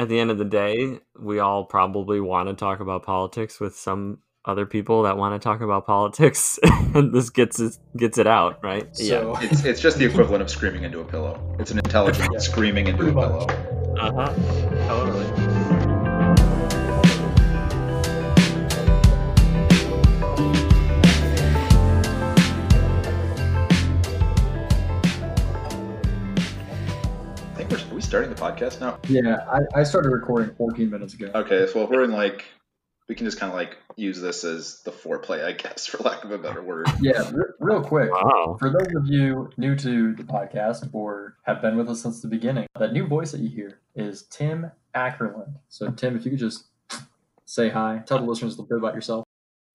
at the end of the day, we all probably want to talk about politics with some other people that want to talk about politics, and this gets it gets it out, right? So, yeah, It's, it's just the equivalent of screaming into a pillow. It's an intelligent Yeah. screaming into a much. pillow. uh huh, totally. Starting the podcast now. yeah, I, I started recording 14 minutes ago. Okay, so if we're in like, we can just kind of like use this as the foreplay, I guess, for lack of a better word. Yeah, re- real quick. Wow. For those of you new to the podcast or have been with us since the beginning, that new voice that you hear is Tim Ackerland. So, Tim, if you could just say hi, tell the listeners a little bit about yourself.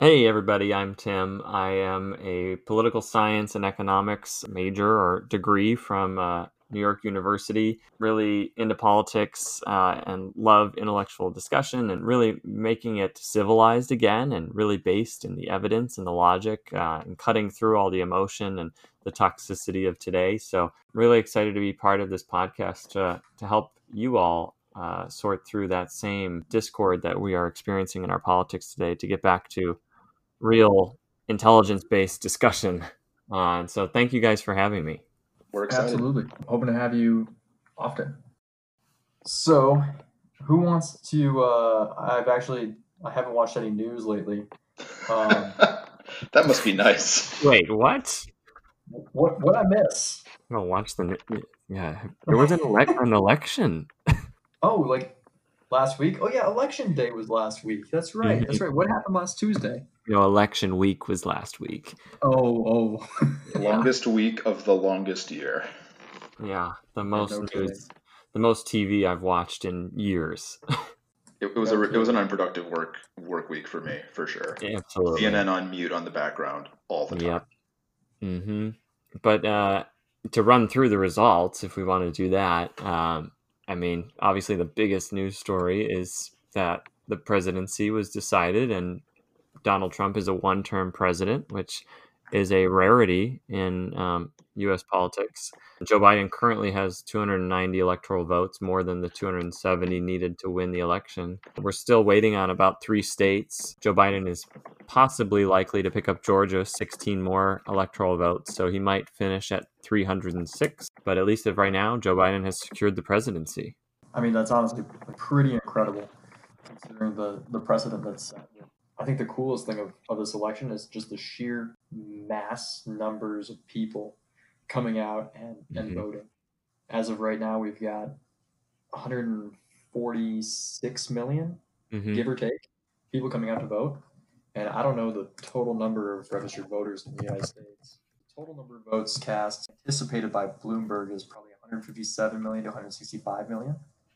Hey, everybody, I'm Tim. I am a political science and economics major or degree from uh, New York University. Really into politics uh, and love intellectual discussion and really making it civilized again and really based in the evidence and the logic uh, and cutting through all the emotion and the toxicity of today. So, really excited to be part of this podcast to, to help you all uh, sort through that same discord that we are experiencing in our politics today to get back to real intelligence based discussion. Uh, and so, thank you guys for having me. We're excited. Absolutely. Hoping to have you often. So, who wants to? Uh, I've actually I haven't watched any news lately. Um, that must be nice. Wait, what? what what I miss? I'm watch the. n- Yeah, there was an, elec an election. Oh, like last week? Oh yeah, election day was last week. That's right. That's right. What happened last Tuesday? You know, election week was last week. Oh oh. Longest week of the longest year. Yeah, the most no kidding. news, the most TV I've watched in years. It, it was a Okay. it was an unproductive work work week for me for sure. Absolutely. CNN on mute on the background all the time. Yep. Mm-hmm. But uh, to run through the results, if we want to do that, um, I mean, obviously the biggest news story is that the presidency was decided, and Donald Trump is a one-term president, which is a rarity in um, U.S. politics. Joe Biden currently has 290 electoral votes, more than the 270 needed to win the election. We're still waiting on about three states. Joe Biden is possibly likely to pick up Georgia 16 more electoral votes, so he might finish at 306. But at least right now, Joe Biden has secured the presidency. I mean, that's honestly pretty incredible considering the, the precedent that's set. I think the coolest thing of, of this election is just the sheer mass numbers of people coming out and, and Mhm. voting. As of right now, we've got 146 million, Mhm. give or take, people coming out to vote. And I don't know the total number of registered voters in the United States. Total number of votes cast anticipated by Bloomberg is probably 157 million to 165 million.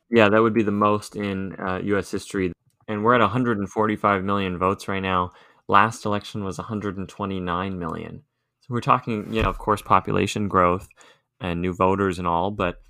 Yeah, that would be the most in uh, U.S. history. And we're at 145 million votes right now. Last election was 129 million. So we're talking, you know, of course, population growth and new voters and all, but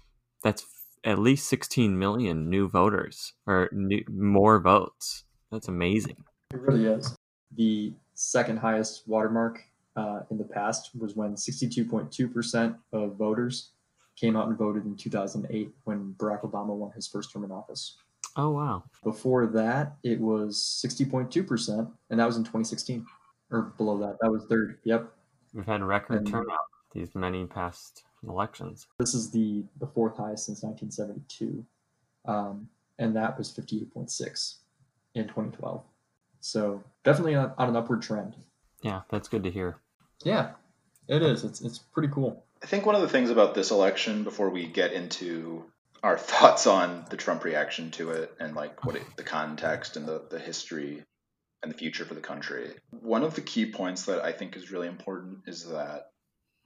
that's at least 16 million new voters or new, more votes. That's amazing. It really is. The second highest watermark uh, in the past was when 62.2% of voters came out and voted in 2008 when Barack Obama won his first term in office. Oh, wow. Before that, it was 60.2%, and that was in 2016. Or below that, that was third. Yep. We've had record And- turnout these many past elections. This is the, the fourth highest since 1972. Um, and that was 58.6 in 2012. So definitely on, on an upward trend. Yeah, that's good to hear. Yeah, it is. It's, it's pretty cool. I think one of the things about this election, before we get into our thoughts on the Trump reaction to it and like what it, the context and the, the history and the future for the country, one of the key points that I think is really important is that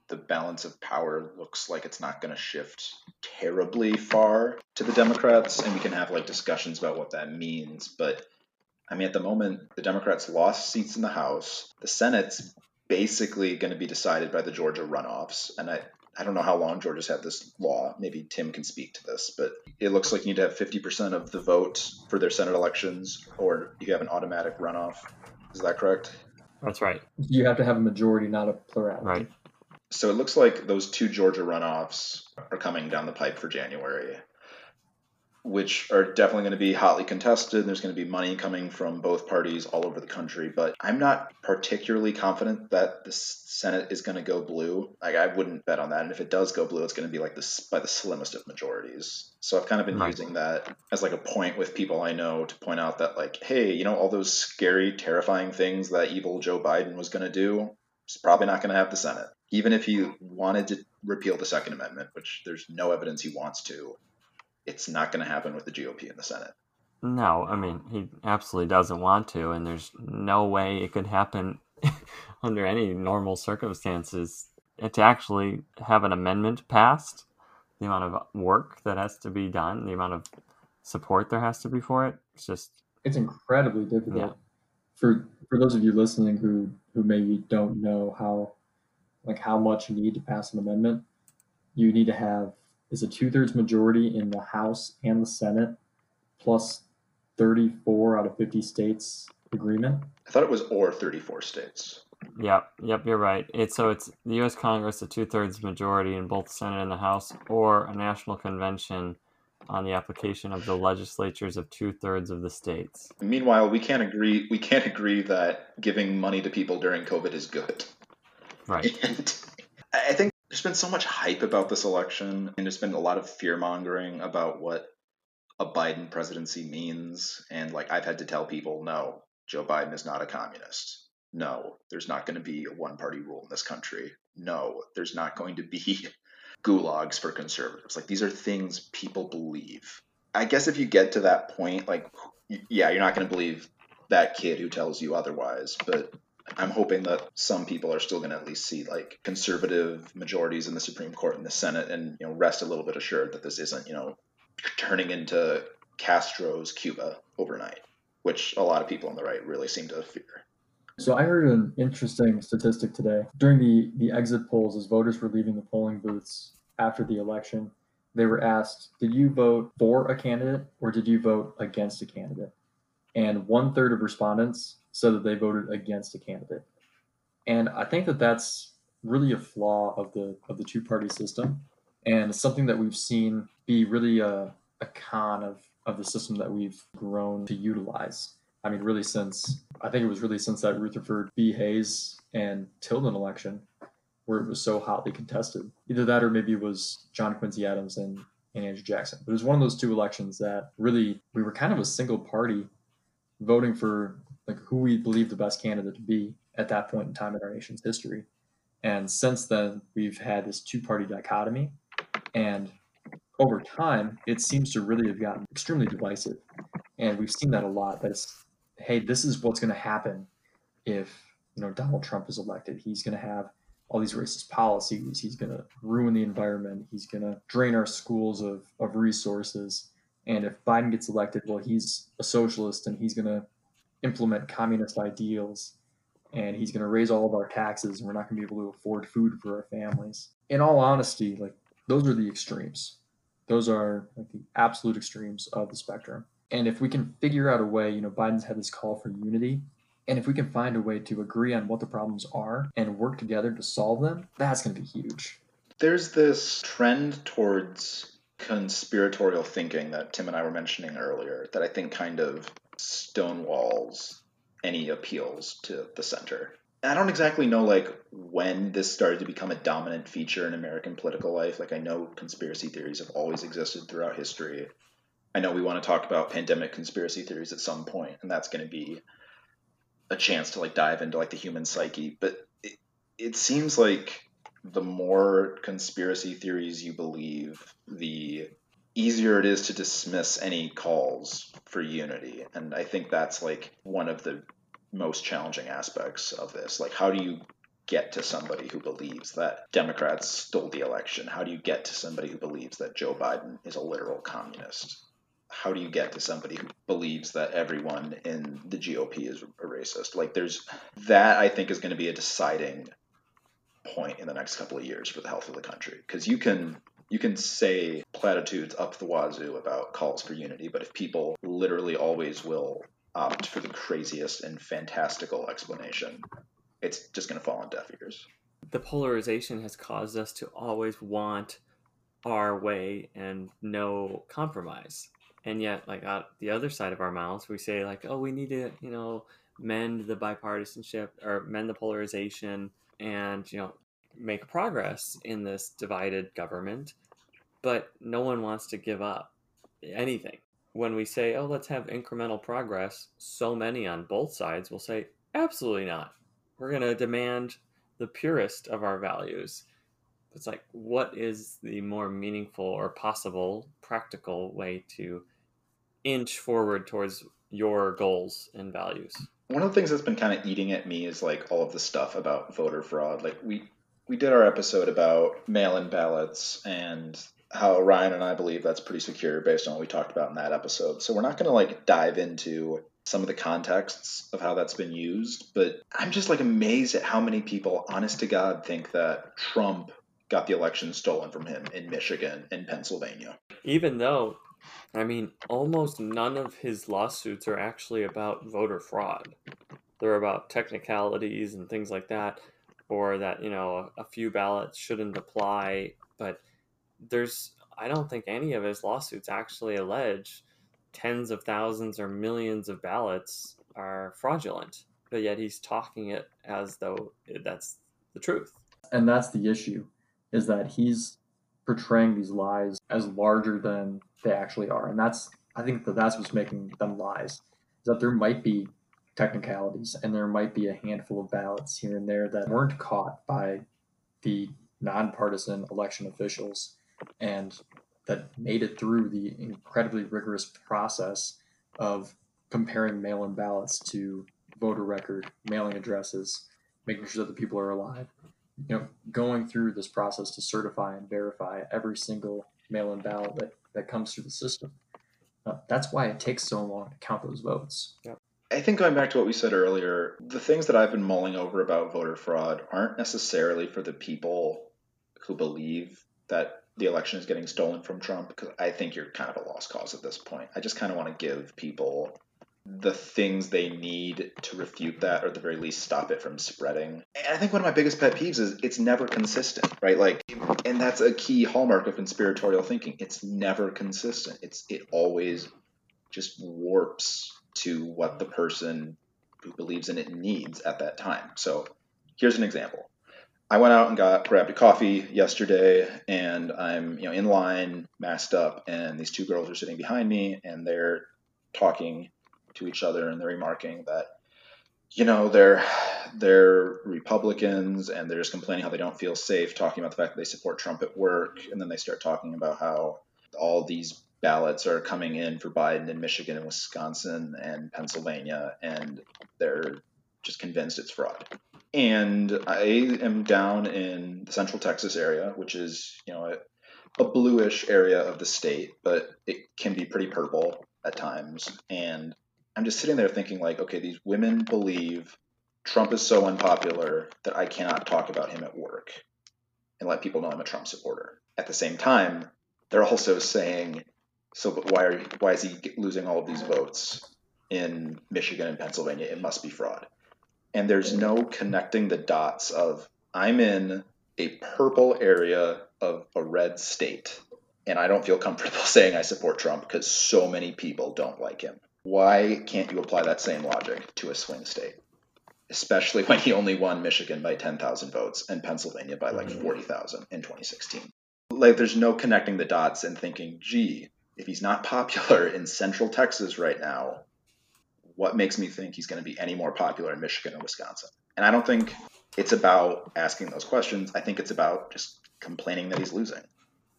the balance of power looks like it's not going to shift terribly far to the Democrats, and we can have like discussions about what that means. But I mean, at the moment, the Democrats lost seats in the House. The Senate's basically going to be decided by the Georgia runoffs. And I, I don't know how long Georgia's had this law. Maybe Tim can speak to this, but it looks like you need to have 50% of the vote for their Senate elections, or you have an automatic runoff. Is that correct? That's right. You have to have a majority, not a plurality. Right. So it looks like those two Georgia runoffs are coming down the pipe for January. Which are definitely going to be hotly contested. There's going to be money coming from both parties all over the country, but I'm not particularly confident that the Senate is going to go blue. Like I wouldn't bet on that, and if it does go blue, it's going to be like this by the slimmest of majorities. So I've kind of been right. using that as like a point with people I know to point out that like, hey, you know, all those scary, terrifying things that evil Joe Biden was going to do, he's probably not going to have the Senate. Even if he wanted to repeal the Second Amendment, which there's no evidence he wants to, it's not going to happen with the GOP in the Senate. No, I mean, he absolutely doesn't want to, and there's no way it could happen under any normal circumstances to actually have an amendment passed. The amount of work that has to be done, the amount of support there has to be for it, it's just. It's incredibly difficult. Yeah. For for those of you listening who who maybe don't know how like how much you need to pass an amendment, you need to have is a two thirds majority in the House and the Senate, plus 34 out of 50 states agreement. I thought it was or 34 states. Yep, yep, you're right. It's so it's the U.S. Congress a two thirds majority in both the Senate and the House, or a national convention on the application of the legislatures of two thirds of the states. Meanwhile, we can't agree. We can't agree that giving money to people during COVID is good. Right. And I think there's been so much hype about this election, and there's been a lot of fear mongering about what a Biden presidency means. And like I've had to tell people, no, Joe Biden is not a communist. No, there's not going to be a one party rule in this country. No, there's not going to be gulags for conservatives. Like these are things people believe. I guess if you get to that point, like, yeah, you're not going to believe that kid who tells you otherwise, but I'm hoping that some people are still going to at least see like conservative majorities in the Supreme Court and the Senate, and you know rest a little bit assured that this isn't you know turning into Castro's Cuba overnight, which a lot of people on the right really seem to fear. So I heard an interesting statistic today during the the exit polls as voters were leaving the polling booths after the election. They were asked, "Did you vote for a candidate or did you vote against a candidate?" And one third of respondents said that they voted against a candidate. And I think that that's really a flaw of the of the two party system, and something that we've seen be really a, a con of of the system that we've grown to utilize. I mean, really since I think it was really since that Rutherford B. Hayes and Tilden election, where it was so hotly contested. Either that, or maybe it was John Quincy Adams and, and Andrew Jackson. But it was one of those two elections that really we were kind of a single party voting for like who we believe the best candidate to be at that point in time in our nation's history. And since then, we've had this two party dichotomy. And over time, it seems to really have gotten extremely divisive. And we've seen that a lot. That it's, hey, this is what's going to happen if you know Donald Trump is elected. He's going to have all these racist policies. He's going to ruin the environment. He's going to drain our schools of, of resources. And if Biden gets elected, well, he's a socialist and he's going to implement communist ideals and he's going to raise all of our taxes and we're not going to be able to afford food for our families. In all honesty, like those are the extremes. Those are like the absolute extremes of the spectrum. And if we can figure out a way, you know, Biden's had this call for unity. And if we can find a way to agree on what the problems are and work together to solve them, that's going to be huge. There's this trend towards conspiratorial thinking that Tim and I were mentioning earlier that I think kind of stonewalls any appeals to the center. I don't exactly know like when this started to become a dominant feature in American political life. Like I know conspiracy theories have always existed throughout history. I know we want to talk about pandemic conspiracy theories at some point, and that's going to be a chance to like dive into like the human psyche. But it, it seems like the more conspiracy theories you believe, the easier it is to dismiss any calls for unity. And I think that's like one of the most challenging aspects of this. Like, how do you get to somebody who believes that Democrats stole the election? How do you get to somebody who believes that Joe Biden is a literal communist? How do you get to somebody who believes that everyone in the GOP is a racist? Like, there's that, I think, is going to be a deciding point in the next couple of years for the health of the country. Because you can you can say platitudes up the wazoo about calls for unity, but if people literally always will opt for the craziest and fantastical explanation, it's just going to fall on deaf ears. The polarization has caused us to always want our way and no compromise. and yet like on the other side of our mouths we say like oh we need to you know mend the bipartisanship or mend the polarization and you know make progress in this divided government but no one wants to give up anything. When we say oh let's have incremental progress so many on both sides will say absolutely not. We're going to demand the purest of our values. It's like what is the more meaningful or possible practical way to inch forward towards your goals and values one of the things that's been kind of eating at me is like all of the stuff about voter fraud like we we did our episode about mail-in ballots and how Ryan and I believe that's pretty secure based on what we talked about in that episode. So we're not going to like dive into some of the contexts of how that's been used, but I'm just like amazed at how many people, honest to God, think that Trump got the election stolen from him in Michigan and Pennsylvania. Even though, I mean, almost none of his lawsuits are actually about voter fraud. They're about technicalities and things like that, or that, you know, a few ballots shouldn't apply. But there's, I don't think any of his lawsuits actually allege tens of thousands or millions of ballots are fraudulent. But yet he's talking it as though that's the truth. And that's the issue is that he's portraying these lies as larger than they actually are, and that's I think that that's what's making them lies. Is that there might be technicalities and there might be a handful of ballots here and there that weren't caught by the nonpartisan election officials and that made it through the incredibly rigorous process of comparing mail-in ballots to voter record, mailing addresses, making sure that the people are alive you know, going through this process to certify and verify every single mail-in ballot that, that comes through the system. Uh, that's why it takes so long to count those votes. Yep. I think going back to what we said earlier, the things that I've been mulling over about voter fraud aren't necessarily for the people who believe that the election is getting stolen from Trump, because I think you're kind of a lost cause at this point. I just kind of want to give people the things they need to refute that or at the very least stop it from spreading. And I think one of my biggest pet peeves is it's never consistent, right? Like and that's a key hallmark of conspiratorial thinking. It's never consistent. It's it always just warps to what the person who believes in it needs at that time. So here's an example. I went out and got grabbed a coffee yesterday and I'm, you know, in line, masked up, and these two girls are sitting behind me and they're talking to each other and they're remarking that you know they're they're Republicans and they're just complaining how they don't feel safe, talking about the fact that they support Trump at work, and then they start talking about how all these ballots are coming in for Biden in Michigan and Wisconsin and Pennsylvania, and they're just convinced it's fraud. And I am down in the Central Texas area, which is you know a, a bluish area of the state, but it can be pretty purple at times, and I'm just sitting there thinking, like, okay, these women believe Trump is so unpopular that I cannot talk about him at work and let people know I'm a Trump supporter. At the same time, they're also saying, so but why are why is he losing all of these votes in Michigan and Pennsylvania? It must be fraud. And there's no connecting the dots of I'm in a purple area of a red state and I don't feel comfortable saying I support Trump because so many people don't like him. Why can't you apply that same logic to a swing state? Especially when he only won Michigan by 10,000 votes and Pennsylvania by like mm-hmm. 40,000 in 2016. Like, there's no connecting the dots and thinking, gee, if he's not popular in central Texas right now, what makes me think he's going to be any more popular in Michigan or Wisconsin? And I don't think it's about asking those questions. I think it's about just complaining that he's losing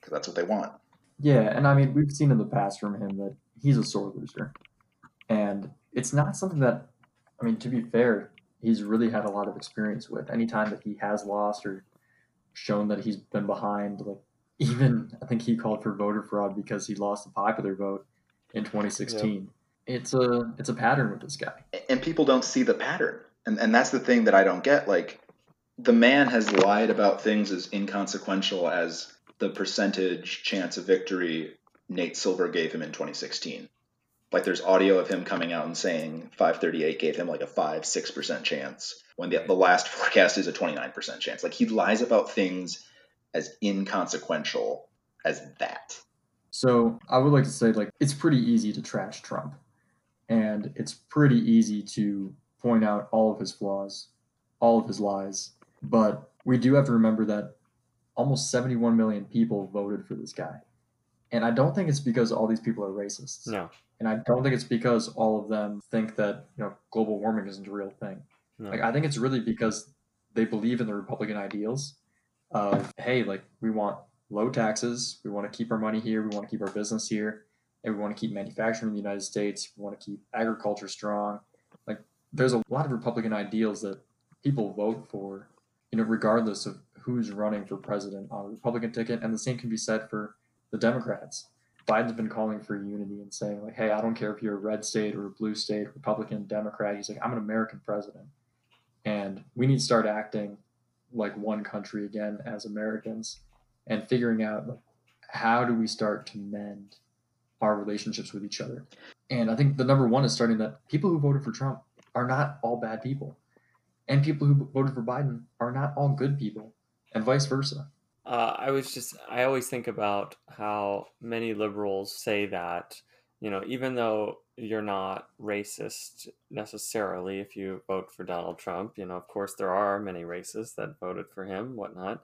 because that's what they want. Yeah, and I mean, we've seen in the past from him that he's a sore loser. And it's not something that, I mean, to be fair, he's really had a lot of experience with. Anytime that he has lost or shown that he's been behind, like even I think he called for voter fraud because he lost the popular vote in 2016. It's a it's a pattern with this guy. And people don't see the pattern. And and that's the thing that I don't get. Like the man has lied about things as inconsequential as the percentage chance of victory Nate Silver gave him in 2016 like there's audio of him coming out and saying 538 gave him like a 5 6% chance when the, the last forecast is a 29% chance like he lies about things as inconsequential as that So I would like to say, like, it's pretty easy to trash Trump, and it's pretty easy to point out all of his flaws, all of his lies. But we do have to remember that almost 71 million people voted for this guy. And I don't think it's because all these people are racists. No. And I don't think it's because all of them think that, you know, global warming isn't a real thing. No. Like I think it's really because they believe in the Republican ideals of, hey, like we want low taxes, we want to keep our money here, we want to keep our business here, and we want to keep manufacturing in the United States, we want to keep agriculture strong. Like there's a lot of Republican ideals that people vote for, you know, regardless of who's running for president on a Republican ticket, and the same can be said for the Democrats. Biden's been calling for unity and saying like, "Hey, I don't care if you're a red state or a blue state, Republican, Democrat." He's like, "I'm an American president, and we need to start acting like one country again as Americans, and figuring out like, how do we start to mend our relationships with each other." And I think the number one is starting that people who voted for Trump are not all bad people, and people who voted for Biden are not all good people, and vice versa. Uh, I was just, I always think about how many liberals say that, you know, even though you're not racist necessarily if you vote for Donald Trump, you know, of course there are many racists that voted for him, whatnot.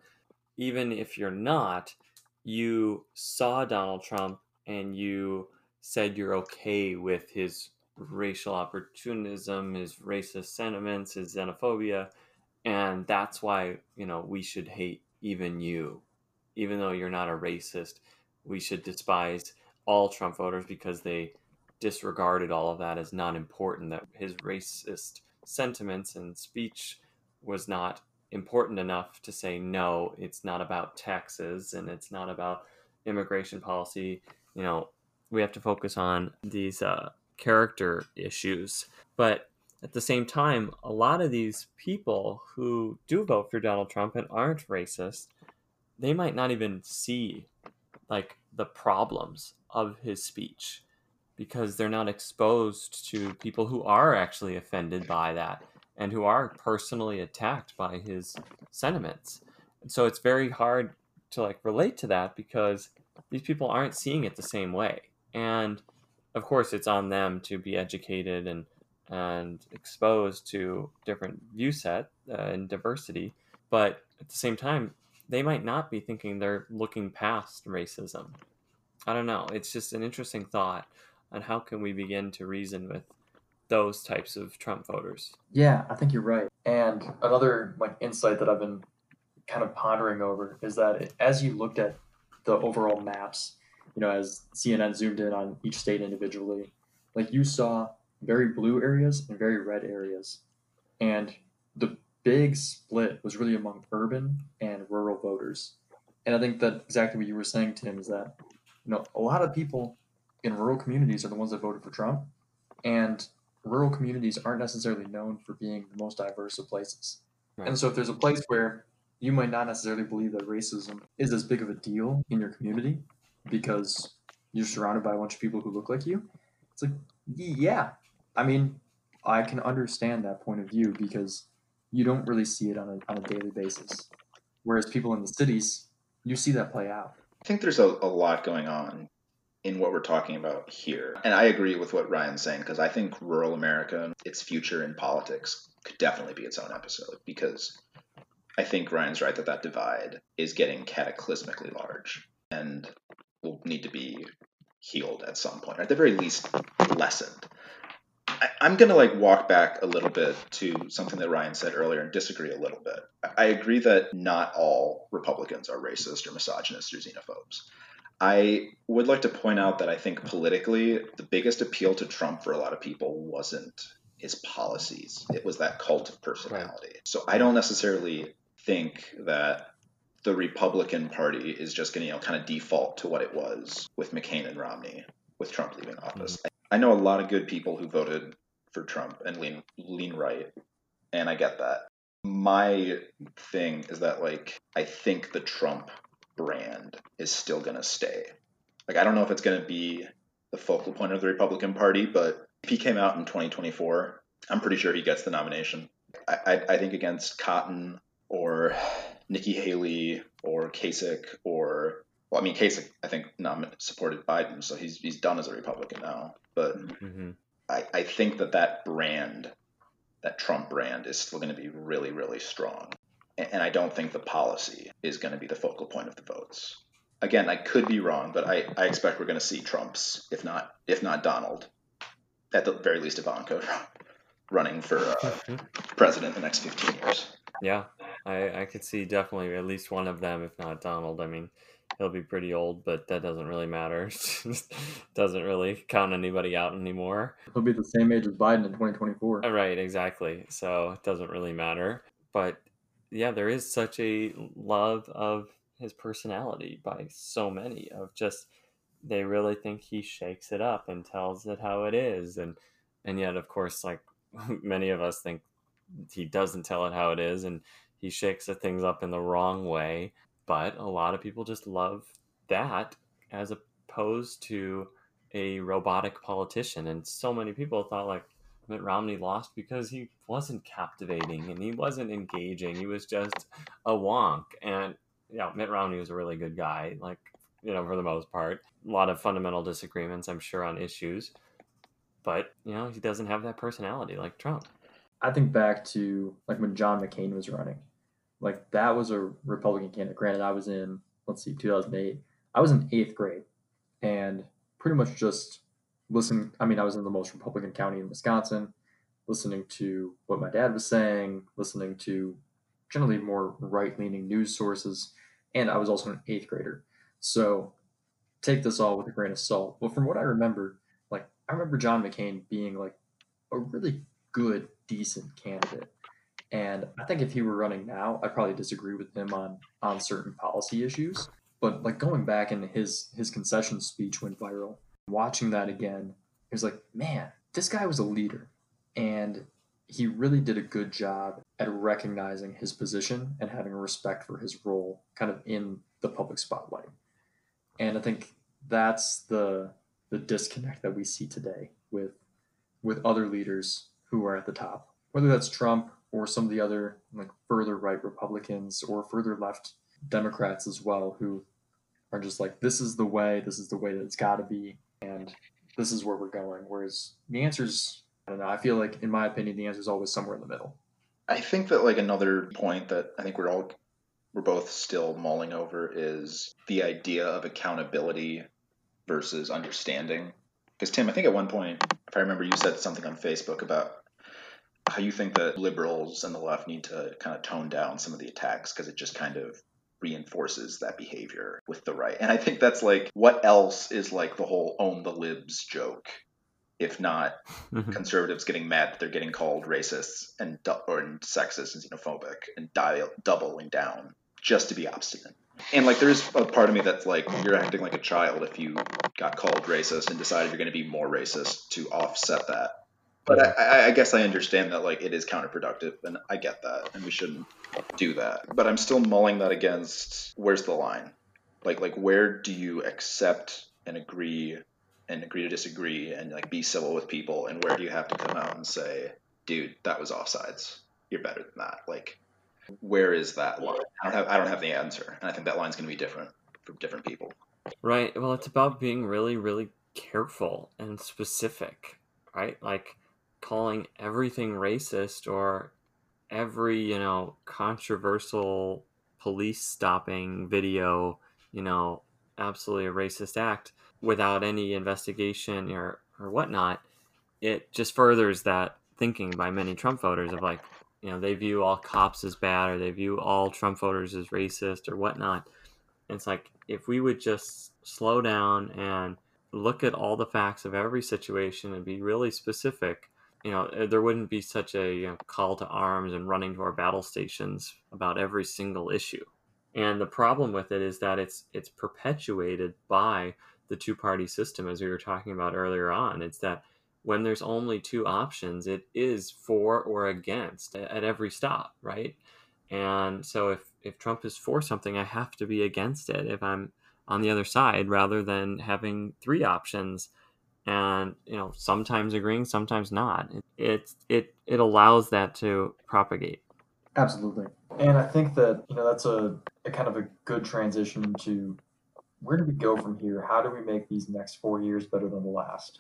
Even if you're not, you saw Donald Trump and you said you're okay with his racial opportunism, his racist sentiments, his xenophobia, and that's why, you know, we should hate even you, even though you're not a racist, we should despise all Trump voters because they disregarded all of that as not important, that his racist sentiments and speech was not important enough to say, no, it's not about taxes and it's not about immigration policy. You know, we have to focus on these uh, character issues. But at the same time, a lot of these people who do vote for Donald Trump and aren't racist, they might not even see like the problems of his speech because they're not exposed to people who are actually offended by that and who are personally attacked by his sentiments. And so it's very hard to like relate to that because these people aren't seeing it the same way. And of course it's on them to be educated and and exposed to different view set uh, and diversity but at the same time they might not be thinking they're looking past racism. I don't know. It's just an interesting thought on how can we begin to reason with those types of trump voters. Yeah, I think you're right. And another like insight that I've been kind of pondering over is that as you looked at the overall maps, you know, as CNN zoomed in on each state individually, like you saw very blue areas and very red areas. And the big split was really among urban and rural voters. And I think that exactly what you were saying, Tim, is that you know a lot of people in rural communities are the ones that voted for Trump, and rural communities aren't necessarily known for being the most diverse of places. Right. And so, if there's a place where you might not necessarily believe that racism is as big of a deal in your community because you're surrounded by a bunch of people who look like you, it's like, yeah, I mean, I can understand that point of view because you don't really see it on a, on a daily basis. Whereas people in the cities, you see that play out. I think there's a, a lot going on in what we're talking about here. And I agree with what Ryan's saying because I think rural America, its future in politics, could definitely be its own episode because I think Ryan's right that that divide is getting cataclysmically large and will need to be healed at some point, or at the very least, lessened. I, I'm going to like walk back a little bit to something that Ryan said earlier and disagree a little bit. I- agree that not all Republicans are racist or misogynist or xenophobes. I would like to point out that I think politically, the biggest appeal to Trump for a lot of people wasn't his policies, it was that cult of personality. So I don't necessarily think that the Republican Party is just going to, you know, kind of default to what it was with McCain and Romney, with Trump leaving office. Mm-hmm. I know a lot of good people who voted for Trump and lean lean right, and I get that. My thing is that like I think the Trump brand is still going to stay. Like I don't know if it's going to be the focal point of the Republican Party, but if he came out in 2024, I'm pretty sure he gets the nomination. I, I, I think against Cotton or Nikki Haley or Kasich or well, I mean, Kasich, I think, nominated, supported Biden, so he's he's done as a Republican now. But hmm I, I think that that brand, that Trump brand, is still going to be really, really strong. And, and I don't think the policy is going to be the focal point of the votes. Again, I could be wrong, but I, I expect we're going to see Trump's, if not if not Donald, at the very least Ivanka, running for uh, president in the next 15 years. Yeah, I, I could see definitely at least one of them, if not Donald. I mean, he'll be pretty old, but that doesn't really matter. doesn't really count anybody out anymore. He'll be the same age as Biden in 2024. Uh, Right, exactly. So it doesn't really matter. But yeah, there is such a love of his personality by so many of just they really think he shakes it up and tells it how it is and and yet of course like many of us think he doesn't tell it how it is and he shakes the things up in the wrong way but a lot of people just love that as opposed to a robotic politician and so many people thought like Mitt Romney lost because he wasn't captivating and he wasn't engaging. He was just a wonk. And yeah, Mitt Romney was a really good guy, like, you know, for the most part. A lot of fundamental disagreements, I'm sure, on issues. But, you know, he doesn't have that personality like Trump. I think back to like when John McCain was running. Like that was a Republican candidate. Granted, I was in, let's see, 2008. I was in eighth grade and pretty much just listening. I mean, I was in the most Republican county in Wisconsin, listening to what my dad was saying, listening to generally more right leaning news sources. And I was also an eighth grader. So take this all with a grain of salt. But from what I remember, like, I remember John McCain being like a really good, decent candidate. And I think if he were running now, I'd probably disagree with him on on certain policy issues. But like going back and his his concession speech went viral. Watching that again, it was like, man, this guy was a leader, and he really did a good job at recognizing his position and having respect for his role, kind of in the public spotlight. And I think that's the the disconnect that we see today with with other leaders who are at the top, whether that's Trump or some of the other like further right Republicans or further left Democrats as well, who are just like, this is the way, this is the way that it's got to be, and this is where we're going. Whereas the answer's, I don't know, I feel like, in my opinion, the answer is always somewhere in the middle. I think that like another point that I think we're all we're both still mulling over is the idea of accountability versus understanding. Because Tim, I think at one point, if I remember, you said something on Facebook about how you think that liberals and the left need to kind of tone down some of the attacks because it just kind of reinforces that behavior with the right. And I think that's like what else is like the whole own the libs joke if not mm-hmm. conservatives getting mad that they're getting called racists and or sexist and xenophobic and dial, doubling down just to be obstinate. And like there's a part of me that's like you're acting like a child if you got called racist and decided you're going to be more racist to offset that. But I, I, I guess I understand that like it is counterproductive, and I get that, and we shouldn't do that. But I'm still mulling that against where's the line? Like like where do you accept and agree and agree to disagree and like be civil with people, and where do you have to come out and say, dude, that was offsides. You're better than that. Like where is that line? I don't have I don't have the answer, and I think that line's going to be different for different people. Right. Well, it's about being really, really careful and specific, right? Like calling everything racist or every, you know, controversial police stopping video, you know, absolutely a racist act without any investigation or, or whatnot. It just furthers that thinking by many Trump voters of like, you know, they view all cops as bad or they view all Trump voters as racist or whatnot. It's like if we would just slow down and look at all the facts of every situation and be really specific, you know, eh, there wouldn't be such a you know, call to arms and running to our battle stations about every single issue. And the problem with it is that it's it's perpetuated by the two party system, as we were talking about earlier on. It's that when there's only two options, it is for or against at every stop, right? And so if if Trump is for something, I have to be against it if I'm on the other side rather than having three options and you know sometimes agreeing sometimes not it it it allows that to propagate Absolutely. And I think that, you know, that's a, a kind of a good transition to where do we go from here? How do we make these next four years better than the last?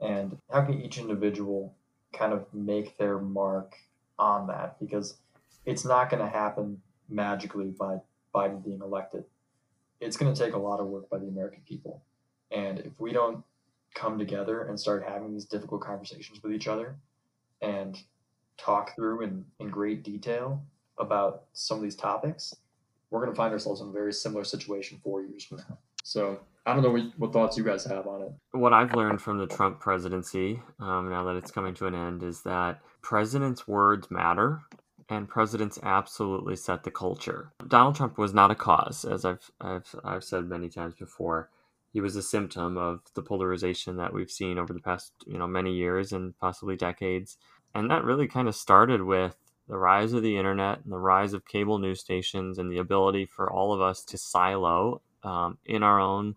And how can each individual kind of make their mark on that? Because it's not going to happen magically by Biden being elected. It's going to take a lot of work by the American people. And if we don't come together and start having these difficult conversations with each other and talk through in, in great detail about some of these topics, we're going to find ourselves in a very similar situation four years from now. So I don't know what, what thoughts you guys have on it. What I've learned from the Trump presidency, um, now that it's coming to an end, is that presidents' words matter and presidents absolutely set the culture. Donald Trump was not a cause, as I've, I've, I've said many times before. He was a symptom of the polarization that we've seen over the past, you know, many years and possibly decades. And that really kind of started with the rise of the internet and the rise of cable news stations and the ability for all of us to silo um, in our own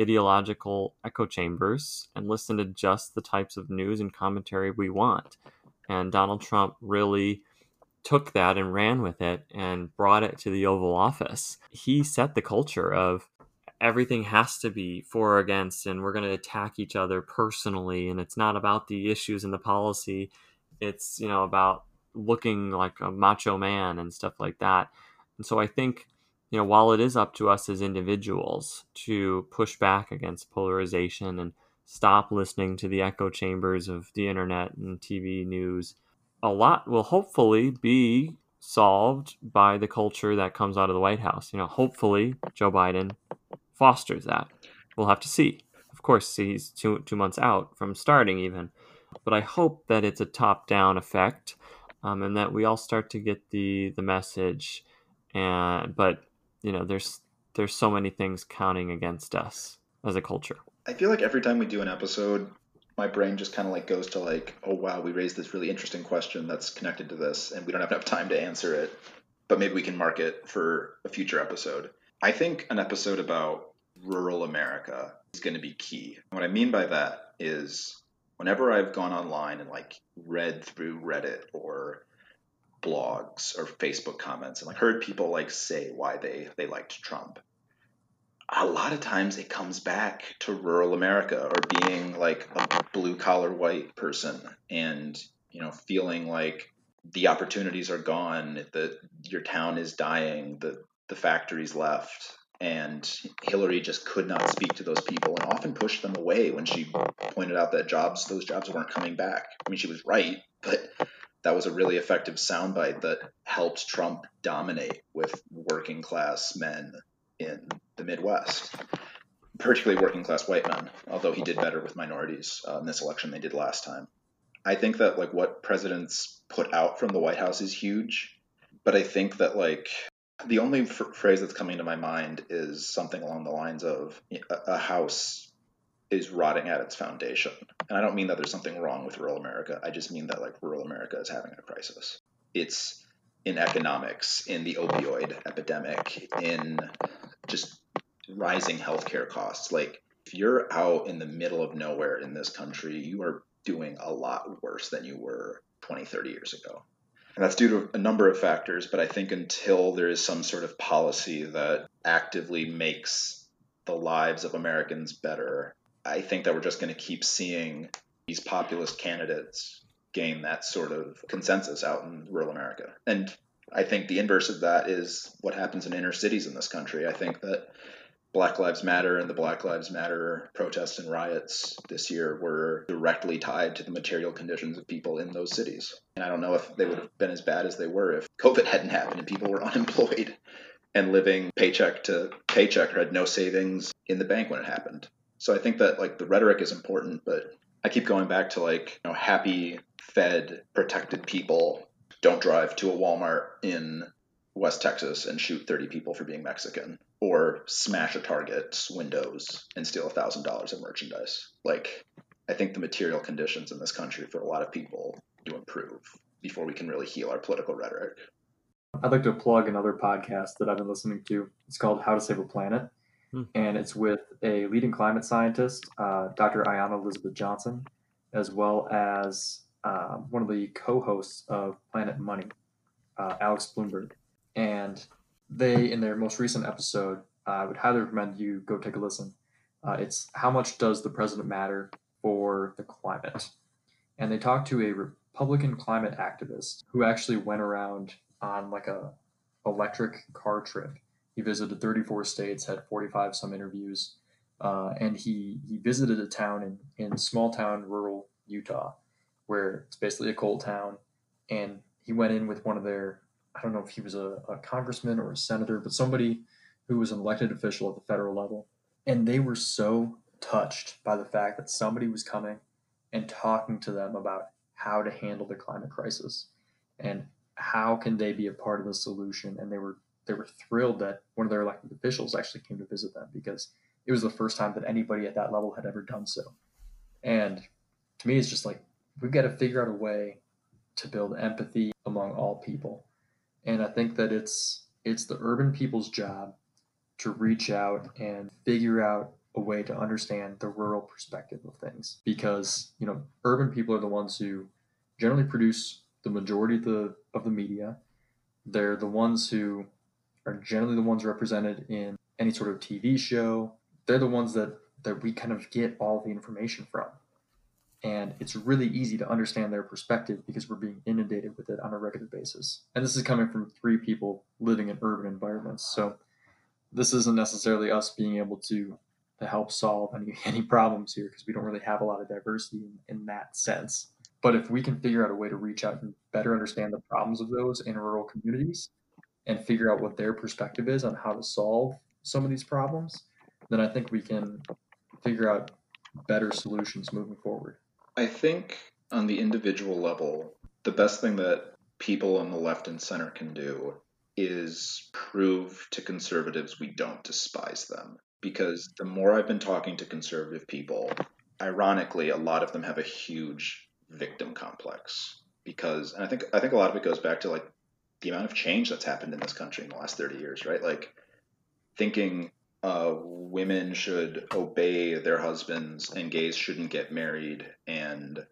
ideological echo chambers and listen to just the types of news and commentary we want. And Donald Trump really took that and ran with it and brought it to the Oval Office. He set the culture of everything has to be for or against, and we're going to attack each other personally. And it's not about the issues and the policy, it's, you know, about looking like a macho man and stuff like that. And so I think, you know, while it is up to us as individuals to push back against polarization and stop listening to the echo chambers of the internet and TV news, a lot will hopefully be solved by the culture that comes out of the White House. You know, hopefully Joe Biden fosters that. We'll have to see. Of course, he's two two months out from starting even, but I hope that it's a top down effect um, and that we all start to get the the message. And but you know, there's there's so many things counting against us as a culture. I feel like every time we do an episode, my brain just kind of like goes to like, oh wow, we raised this really interesting question that's connected to this, and we don't have enough time to answer it. But maybe we can mark it for a future episode. I think an episode about rural America is going to be key. What I mean by that is whenever I've gone online and like read through Reddit or blogs or Facebook comments and like heard people like say why they they liked Trump, a lot of times it comes back to rural America or being like a blue collar white person and you know feeling like the opportunities are gone, that your town is dying, the the factories left, and Hillary just could not speak to those people and often pushed them away when she pointed out that jobs those jobs weren't coming back. I mean, she was right, but that was a really effective soundbite that helped Trump dominate with working class men in the Midwest, particularly working class white men. Although he did better with minorities uh, in this election than they did last time. I think that like what presidents put out from the White House is huge, but I think that like the only f- phrase that's coming to my mind is something along the lines of a, a house is rotting at its foundation. And I don't mean that there's something wrong with rural America. I just mean that like rural America is having a crisis. It's in economics, in the opioid epidemic, in just rising healthcare costs. Like if you're out in the middle of nowhere in this country, you are doing a lot worse than you were 20, 30 years ago. And that's due to a number of factors, but I think until there is some sort of policy that actively makes the lives of Americans better, I think that we're just going to keep seeing these populist candidates gain that sort of consensus out in rural America. And I think the inverse of that is what happens in inner cities in this country. I think that Black Lives Matter and the Black Lives Matter protests and riots this year were directly tied to the material conditions of people in those cities. And I don't know if they would have been as bad as they were if COVID hadn't happened and people were unemployed and living paycheck to paycheck or had no savings in the bank when it happened. So I think that like the rhetoric is important, but I keep going back to like, you know, happy, fed, protected people don't drive to a Walmart in West Texas and shoot 30 people for being Mexican or smash a Target's windows and steal $1,000 of merchandise. Like, I think the material conditions in this country for a lot of people to improve before we can really heal our political rhetoric. I'd like to plug another podcast that I've been listening to. It's called How to Save a Planet, hmm. and it's with a leading climate scientist, uh, Dr. Ayana Elizabeth Johnson, as well as uh, one of the co hosts of Planet Money, uh, Alex Blumberg and they in their most recent episode I would highly recommend you go take a listen. Uh, it's how much does the president matter for the climate? And they talked to a Republican climate activist who actually went around on like a electric car trip. He visited 34 states, had 45 some interviews, uh, and he he visited a town in in small town rural Utah, where it's basically a coal town, and he went in with one of their I don't know if he was a, a congressman or a senator, but somebody who was an elected official at the federal level, and they were so touched by the fact that somebody was coming and talking to them about how to handle the climate crisis and how can they be a part of the solution. And they were they were thrilled that one of their elected officials actually came to visit them because it was the first time that anybody at that level had ever done so. And to me it's just like we've got to figure out a way to build empathy among all people and i think that it's it's the urban people's job to reach out and figure out a way to understand the rural perspective of things. Because you know urban people are the ones who generally produce the majority of the of the media. They're the ones who are generally the ones represented in any sort of TV show. They're the ones that that we kind of get all the information from and it's really easy to understand their perspective because we're being inundated with it on a regular basis and this is coming from three people living in urban environments so this isn't necessarily us being able to to help solve any any problems here because we don't really have a lot of diversity in, in that sense. But if we can figure out a way to reach out and better understand the problems of those in rural communities and figure out what their perspective is on how to solve some of these problems, then I think we can figure out better solutions moving forward. I think on the individual level, the best thing that people on the left and center can do is prove to conservatives we don't despise them because the more I've been talking to conservative people, ironically, a lot of them have a huge victim complex because, and I think I think a lot of it goes back to like the amount of change that's happened in this country in the last thirty years, right? Like thinking uh, women should obey their husbands and gays shouldn't get married and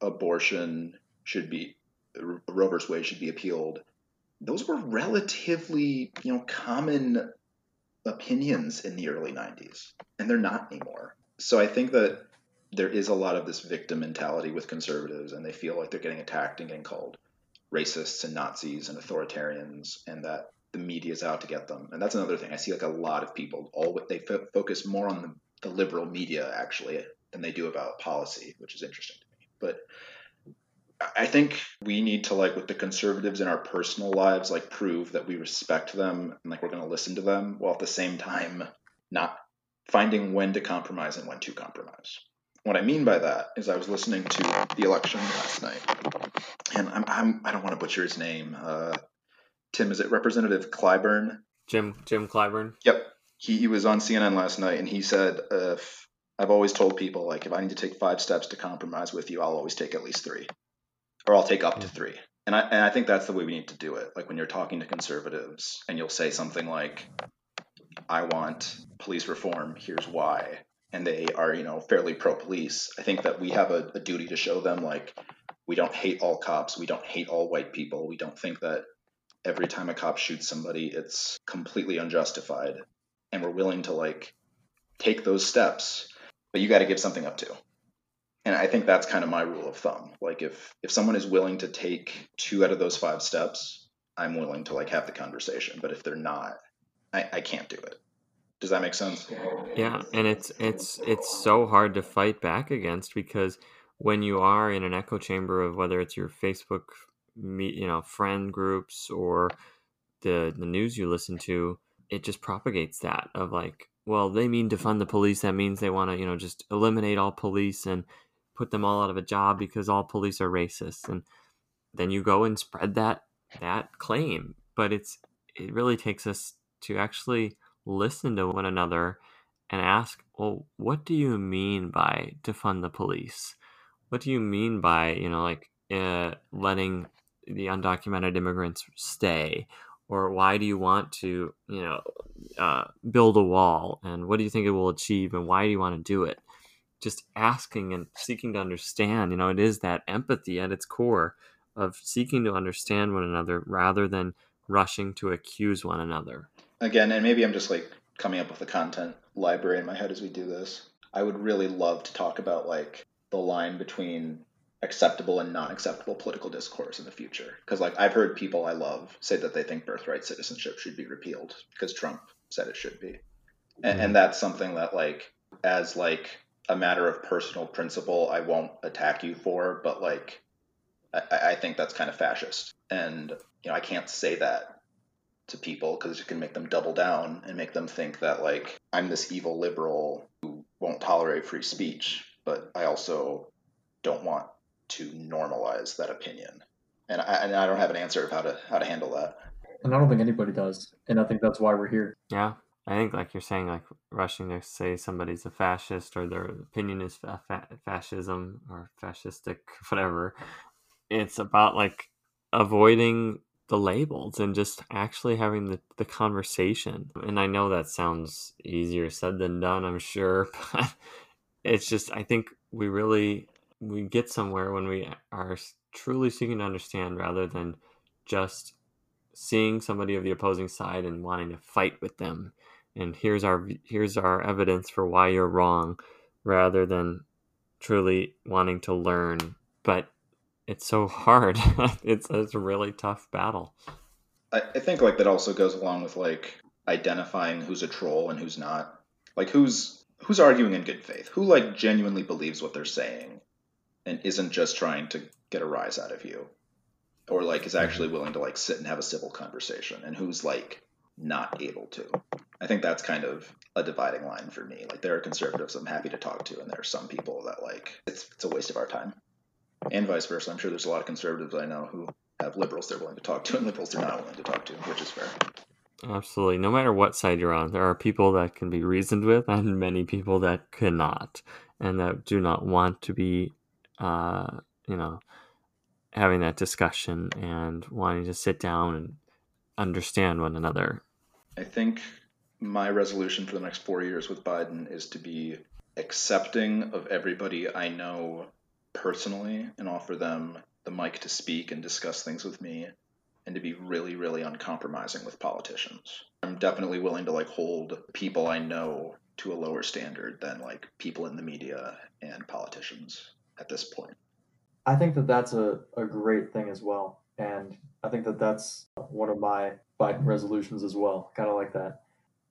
abortion should be Roe versus Wade should be appealed. Those were relatively, you know, common opinions in the early 90s, and they're not anymore. So I think that there is a lot of this victim mentality with conservatives, and they feel like they're getting attacked and getting called racists and Nazis and authoritarians, and that the media is out to get them. And that's another thing. I see like a lot of people all they focus more on the, the liberal media actually than they do about policy, which is interesting to me. But I think we need to like with the conservatives in our personal lives, like prove that we respect them and like we're going to listen to them, while at the same time not finding when to compromise and when to compromise. What I mean by that is I was listening to the election last night, and I'm, I'm I don't want to butcher his name. Uh, Tim, is it Representative Clyburn? Jim Jim Clyburn. Yep, he, he was on CNN last night, and he said, uh, "I've always told people like if I need to take five steps to compromise with you, I'll always take at least three or I'll take up to three. And I, and I think that's the way we need to do it. Like when you're talking to conservatives and you'll say something like, I want police reform, here's why. And they are, you know, fairly pro police. I think that we have a, a duty to show them like we don't hate all cops, we don't hate all white people, we don't think that every time a cop shoots somebody it's completely unjustified. And we're willing to like take those steps, but you got to give something up too and i think that's kind of my rule of thumb. Like if if someone is willing to take two out of those five steps i'm willing to like have the conversation. But if they're not i, I can't do it. Does that make sense? Yeah and it's it's it's so hard to fight back against because when you are in an echo chamber of whether it's your facebook meet you know friend groups or the the news you listen to it just propagates that of like well they mean to fund the police. That means they want to you know just eliminate all police and put them all out of a job because all police are racist. And then you go and spread that that claim. But it's it really takes us to actually listen to one another and ask well what do you mean by defund the police? What do you mean by you know like uh, letting the undocumented immigrants stay or why do you want to you know uh, build a wall and what do you think it will achieve and why do you want to do it just asking and seeking to understand. You know, it is that empathy at its core of seeking to understand one another rather than rushing to accuse one another. Again, and maybe I'm just like coming up with a content library in my head as we do this. I would really love to talk about like the line between acceptable and non-acceptable political discourse in the future. Because like i've heard people i love say that they think birthright citizenship should be repealed because trump said it should be. And, Mm-hmm. and that's something that like as like a matter of personal principle i won't attack you for but like i, I think that's kind of fascist. And you know i can't say that to people because it can make them double down and make them think that like i'm this evil liberal who won't tolerate free speech but i also don't want to normalize that opinion and I, and I don't have an answer of how to how to handle that And I don't think anybody does. And I think that's why we're here. Yeah, I think like you're saying, like rushing to say somebody's a fascist or their opinion is fa- fa- fascism or fascistic, whatever. It's about like avoiding the labels and just actually having the, the conversation. And I know that sounds easier said than done, I'm sure, but it's just I think we really we get somewhere when we are truly seeking to understand rather than just seeing somebody of the opposing side and wanting to fight with them. And here's our here's our evidence for why you're wrong rather than truly wanting to learn. But it's so hard. It's, it's a really tough battle. I, I think like that also goes along with like identifying who's a troll and who's not. Like who's who's arguing in good faith? Who like genuinely believes what they're saying and isn't just trying to get a rise out of you. Or like is actually mm-hmm. willing to like sit and have a civil conversation and who's like not able to. I think that's kind of a dividing line for me. Like there are conservatives i'm happy to talk to and there are some people that like it's, it's a waste of our time. And vice versa. I'm sure there's a lot of conservatives i know who have liberals they're willing to talk to and liberals they're not willing to talk to which is fair. Absolutely. No matter what side you're on there are people that can be reasoned with and many people that cannot and that do not want to be uh you know having that discussion and wanting to sit down and understand one another I think my resolution for the next four years with Biden is to be accepting of everybody I know personally and offer them the mic to speak and discuss things with me and to be really, really uncompromising with politicians. I'm definitely willing to like hold people I know to a lower standard than like people in the media and politicians at this point. I think that that's a, a great thing as well. And I think that that's one of my Biden resolutions as well, kind of like that.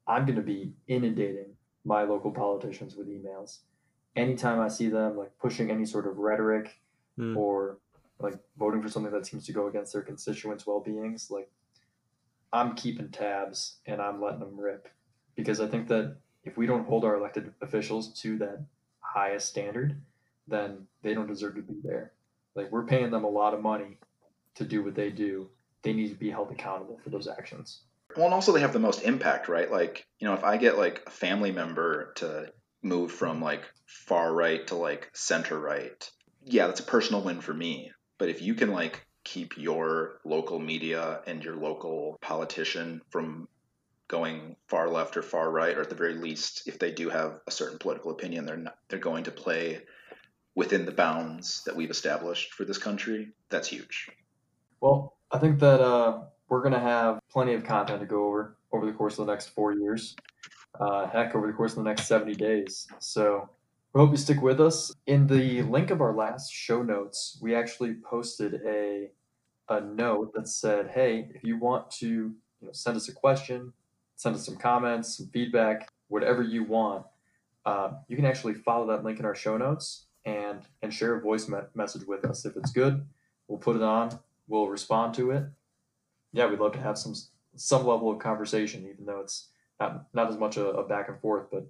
I'm going to be inundating my local politicians with emails. Anytime I see them like pushing any sort of rhetoric Hmm. or like voting for something that seems to go against their constituents' well beings, like I'm keeping tabs and I'm letting them rip. Because I think that if we don't hold our elected officials to that highest standard, then they don't deserve to be there. Like we're paying them a lot of money to do what they do. They need to be held accountable for those actions. Well, and also they have the most impact, right? Like, you know, if I get like a family member to move from like far right to like center right, yeah, that's a personal win for me. But if you can like keep your local media and your local politician from going far left or far right, or at the very least, if they do have a certain political opinion, they're not, they're going to play within the bounds that we've established for this country. That's huge. Well, I think that uh, we're going to have plenty of content to go over over the course of the next four years. Uh, heck, over the course of the next 70 days. So we hope you stick with us. In the link of our last show notes, we actually posted a, a note that said, hey, if you want to you know, send us a question, send us some comments, some feedback, whatever you want, uh, you can actually follow that link in our show notes and, and share a voice me- message with us. If it's good, we'll put it on we'll respond to it. Yeah, we'd love to have some some level of conversation, even though it's not not as much a, a back and forth, but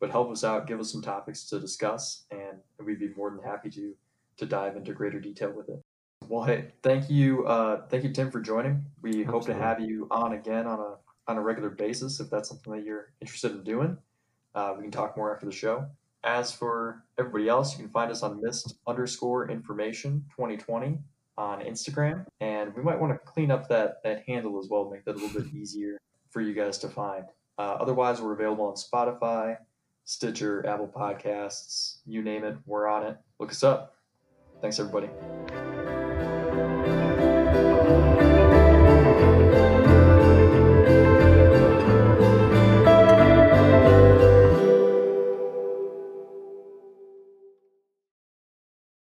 but help us out, give us some topics to discuss, and we'd be more than happy to to dive into greater detail with it. Well, hey, thank you, uh, thank you, Tim, for joining. We hope to have you on again on a on a regular basis if that's something that you're interested in doing. Uh, we can talk more after the show. As for everybody else, you can find us on mist underscore information 2020 on Instagram, and we might want to clean up that that handle as well, make that a little bit easier for you guys to find. Uh, otherwise, we're available on Spotify, Stitcher, Apple Podcasts, you name it, we're on it. Look us up. Thanks, everybody.